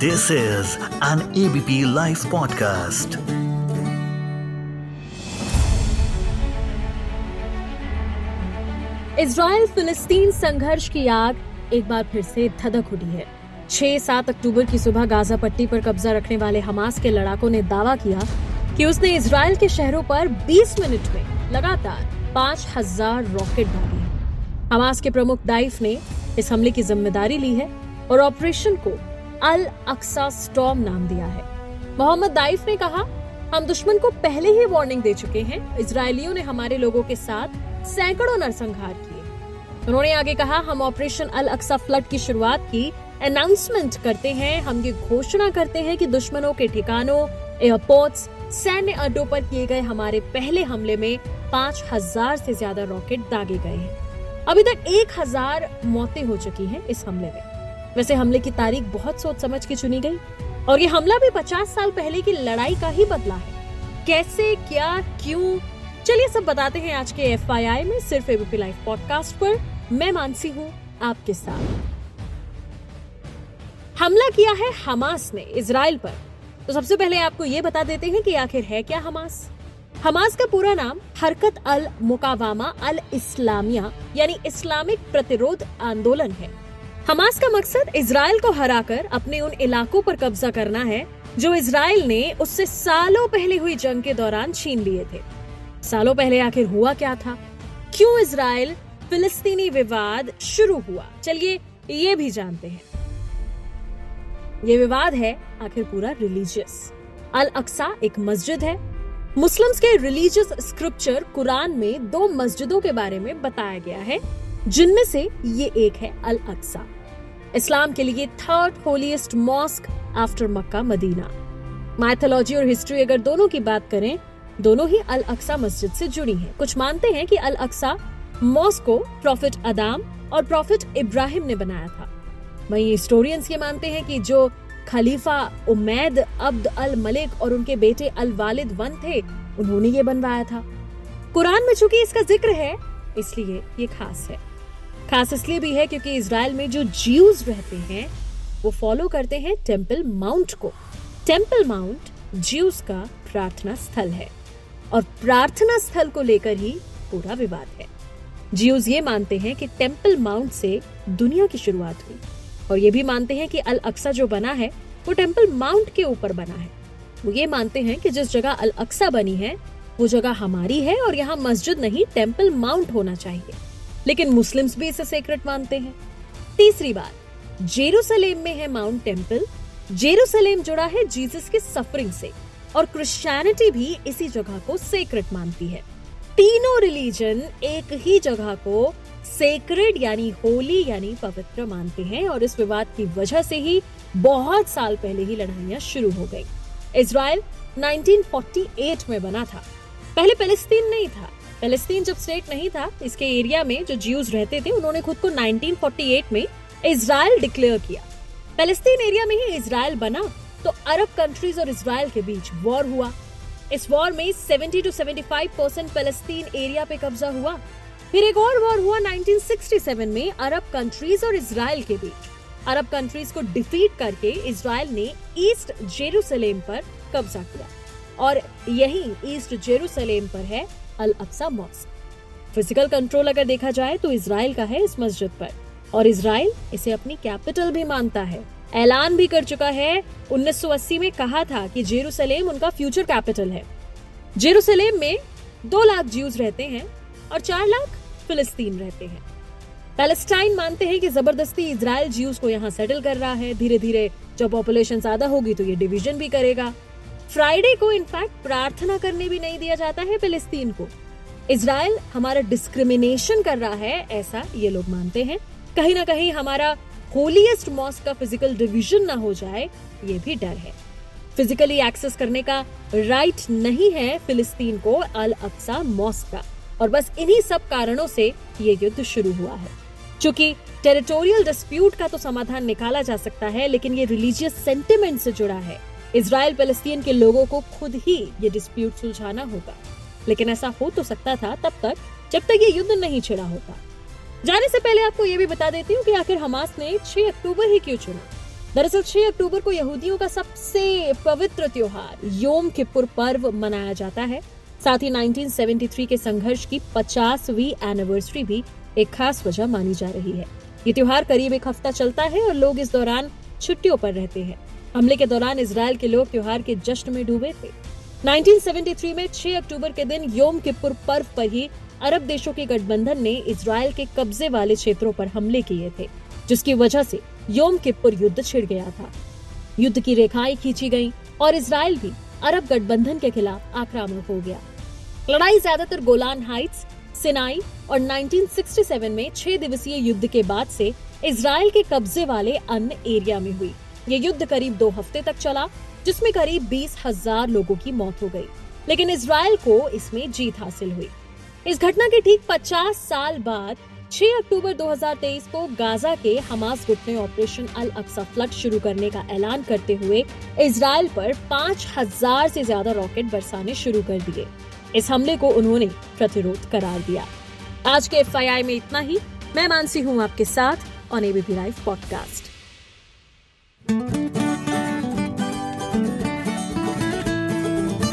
This is an ABP Life podcast. Israel फिलिस्तीन संघर्ष की आग एक बार फिर से धधक उठी है 6-7 अक्टूबर की सुबह गाजा पट्टी पर कब्जा रखने वाले हमास के लड़ाकों ने दावा किया कि उसने इसराइल के शहरों पर 20 मिनट में लगातार 5000 रॉकेट डाले हमास के प्रमुख दाइफ ने इस हमले की ज़िम्मेदारी ली है और ऑपरेशन को अल अक्सा स्टॉम नाम दिया है। मोहम्मद दाइफ ने कहा, हम दुश्मन को पहले ही वार्निंग दे चुके हैं। इसराइलियों ने हमारे लोगों के साथ सैकड़ों नरसंहार किए। उन्होंने आगे कहा, हम ऑपरेशन अल अक्सा फ्लड की शुरुआत की अनाउंसमेंट करते हैं। हम ये घोषणा करते हैं कि दुश्मनों के ठिकानों एयरपोर्ट्स सैन्य अड्डों पर किए गए हमारे पहले हमले में पाँच हज़ार से ज़्यादा रॉकेट दागे गए हैं। अभी तक एक हज़ार मौतें हो चुकी हैं इस हमले में। वैसे हमले की तारीख बहुत सोच समझ के चुनी गई। और ये हमला भी पचास साल पहले की लड़ाई का ही बदला है। कैसे, क्या, क्यों? चलिए सब बताते हैं आज के एफ़ में सिर्फ़ एबीपी लाइव पॉडकास्ट पर। मैं मानसी हूँ आपके साथ। हमला किया है हमास ने इसराइल पर। तो सबसे पहले आपको ये बता देते हैं कि आखिर है क्या हमास? हमास का पूरा नाम हरकत अल मुकावामा अल इस्लामिया यानी इस्लामिक प्रतिरोध आंदोलन है। हमास का मकसद इसराइल को हराकर अपने उन इलाकों पर कब्जा करना है, जो इसराइल ने उससे सालों पहले हुई जंग के दौरान छीन लिए थे। सालों पहले आखिर हुआ क्या था? क्यों इसराइल फिलिस्तीनी विवाद शुरू हुआ? चलिए ये भी जानते हैं। ये विवाद है आखिर पूरा रिलीजियस। अल अक्सा एक मस्जिद है। मुस्लिम्स के रिलीजियस स्क्रिप्चर कुरान में दो मस्जिदों के बारे में बताया गया है, जिनमें से ये एक है अल अक्सा इस्लाम के लिए third holiest mosque after Mecca, Medina. Mythology और हिस्ट्री अगर दोनों की बात करें, दोनों ही अल अक्सा मस्जिद से जुड़ी हैं। कुछ मानते हैं कि अल अक्सा मॉस्क को प्रॉफिट अदाम और प्रॉफिट इब्राहिम ने बनाया था। वहीं हिस्टोरियंस ये मानते हैं कि जो खलीफा उमैद, अब्द अल मलिक और उनके बेटे अल वालिद वन थे, उन्होंने ये बनवाया था। कुरान में चूँकि इसका ज़िक्र है, इसलिए ये खास है। खास इसलिए भी है क्योंकि इसराइल में जो जीव्स रहते हैं, वो फॉलो करते हैं टेंपल माउंट को। टेंपल माउंट जीव्स का प्रार्थना स्थल है और प्रार्थना स्थल को लेकर ही पूरा विवाद है। जीव्स ये मानते हैं कि टेंपल माउंट से दुनिया की शुरुआत हुई और ये भी मानते हैं कि अल अक्सा जो बना है, वो टेंपल माउंट के ऊपर बना है। वो ये मानते हैं कि जिस जगह अल अक्सा बनी है, वो जगह हमारी है और यहाँ मस्जिद नहीं टेंपल माउंट होना चाहिए। लेकिन मुस्लिम्स भी इसे सेक्रेट मानते हैं। तीसरी बात जेरूसलेम में है माउंट टेंपल जेरूसलेम जुड़ा है जीसस की सफरिंग से और क्रिश्चियनिटी भी इसी जगह को सेक्रेट मानती है। तीनों रिलीजन एक ही जगह को सेक्रेड यानी होली यानी पवित्र मानते हैं और इस विवाद की वजह से ही बहुत साल पहले ही लड़ाइयाँ शुरू हो गई। इसराइल 1948 में बना था। पहले फिलिस्तीन नहीं था। फिलिस्तीन जब स्टेट नहीं था इसके एरिया में जो जीव्स रहते थे, उन्होंने खुद को 1948 में इसराइल डिक्लेयर किया। फिलिस्तीन एरिया में ही इसराइल बना तो अरब कंट्रीज़ और इसराइल के बीच वॉर हुआ। इस वॉर में 70 टू 75 परसेंट फलस्तीन एरिया पे कब्जा हुआ। फिर एक और वॉर हुआ 1967 में अरब कंट्रीज़ और इसराइल के बीच। अरब कंट्रीज़ को डिफीट करके इसराइल ने ईस्ट जेरूसलेम पर कब्जा किया। और यही ईस्ट जेरूसलेम पर है Al Aqsa mosque. Physical control अगर देखा जाए तो इसराइल का है इस मस्जिद पर। और इसराइल इसे अपनी कैपिटल भी मानता है। ऐलान भी कर चुका है। 1980 में कहा था कि जेरूसलेम उनका फ्यूचर कैपिटल है। जेरूसलेम में दो लाख ज्यूज रहते हैं और चार लाख फिलिस्तीन रहते हैं। पैलेस्टाइन मानते हैं कि ज़बरदस्ती इसराइल ज्यूज को यहाँ सेटल कर रहा है। धीरे धीरे जब पॉपुलेशन ज़्यादा होगी तो ये डिवीज़न भी करेगा। फ्राइडे को इनफैक्ट प्रार्थना करने भी नहीं दिया जाता है फिलिस्तीन को। इसराइल हमारा डिस्क्रिमिनेशन कर रहा है, ऐसा ये लोग मानते हैं। कहीं ना कहीं हमारा होलीएस्ट मॉस्क का फ़िज़िकल डिवीज़न ना हो जाए, ये भी डर है। फिजिकली एक्सेस करने का राइट नहीं है फिलिस्तीन को, अल अक्सा मॉस्क का। और बस इन्हीं सब कारणों से ये युद्ध शुरू हुआ है। चूँकि टेरिटोरियल डिस्प्यूट का तो समाधान निकाला जा सकता है, लेकिन ये रिलीजियस सेंटिमेंट से जुड़ा है। इसराइल फलस्तीन के लोगों को खुद ही ये डिस्प्यूट सुलझाना होगा। लेकिन ऐसा हो तो सकता था तब तक, जब तक ये युद्ध नहीं छिड़ा होता। जाने से पहले आपको ये भी बता देती हूँ कि आखिर हमास ने 6 अक्टूबर ही क्यों चुना? दरअसल 6 अक्टूबर को यहूदियों का सबसे पवित्र त्योहार, योम किपुर पर्व मनाया जाता है। साथ ही 1973 के संघर्ष की 50वीं एनिवर्सरी भी एक खास वजह मानी जा रही है। ये त्योहार करीब एक हफ़्ता चलता है और लोग इस दौरान छुट्टियों पर रहते हैं। हमले के दौरान इसराइल के लोग त्योहार के जश्न में डूबे थे। 1973 में 6 अक्टूबर के दिन योम किपुर पर्व पर ही अरब देशों के गठबंधन ने इसराइल के कब्जे वाले क्षेत्रों पर हमले किए थे, जिसकी वजह से योम किपुर युद्ध छिड़ गया था। युद्ध की रेखाएँ खींची गईं और इसराइल भी अरब गठबंधन के खिलाफ आक्रामक हो गया। लड़ाई ज़्यादातर गोलान हाइट्स, सिनाई और 1967 में छह दिवसीय युद्ध के बाद से इसराइल के कब्जे वाले अन्य एरिया में हुई। ये युद्ध करीब दो हफ़्ते तक चला, जिसमें करीब बीस हज़ार लोगों की मौत हो गई। लेकिन इसराइल को इसमें जीत हासिल हुई। इस घटना के ठीक 50 साल बाद 6 अक्टूबर 2023 को गाजा के हमास गुट ने ऑपरेशन अल अक्सा फ्लड शुरू करने का ऐलान करते हुए इसराइल पर 5000 से ज़्यादा रॉकेट बरसाने शुरू कर दिए। इस हमले को उन्होंने प्रतिरोध करार दिया। आज के एफआईआई में इतना ही। मैं मानसी हूँ आपके साथ on ABP live podcast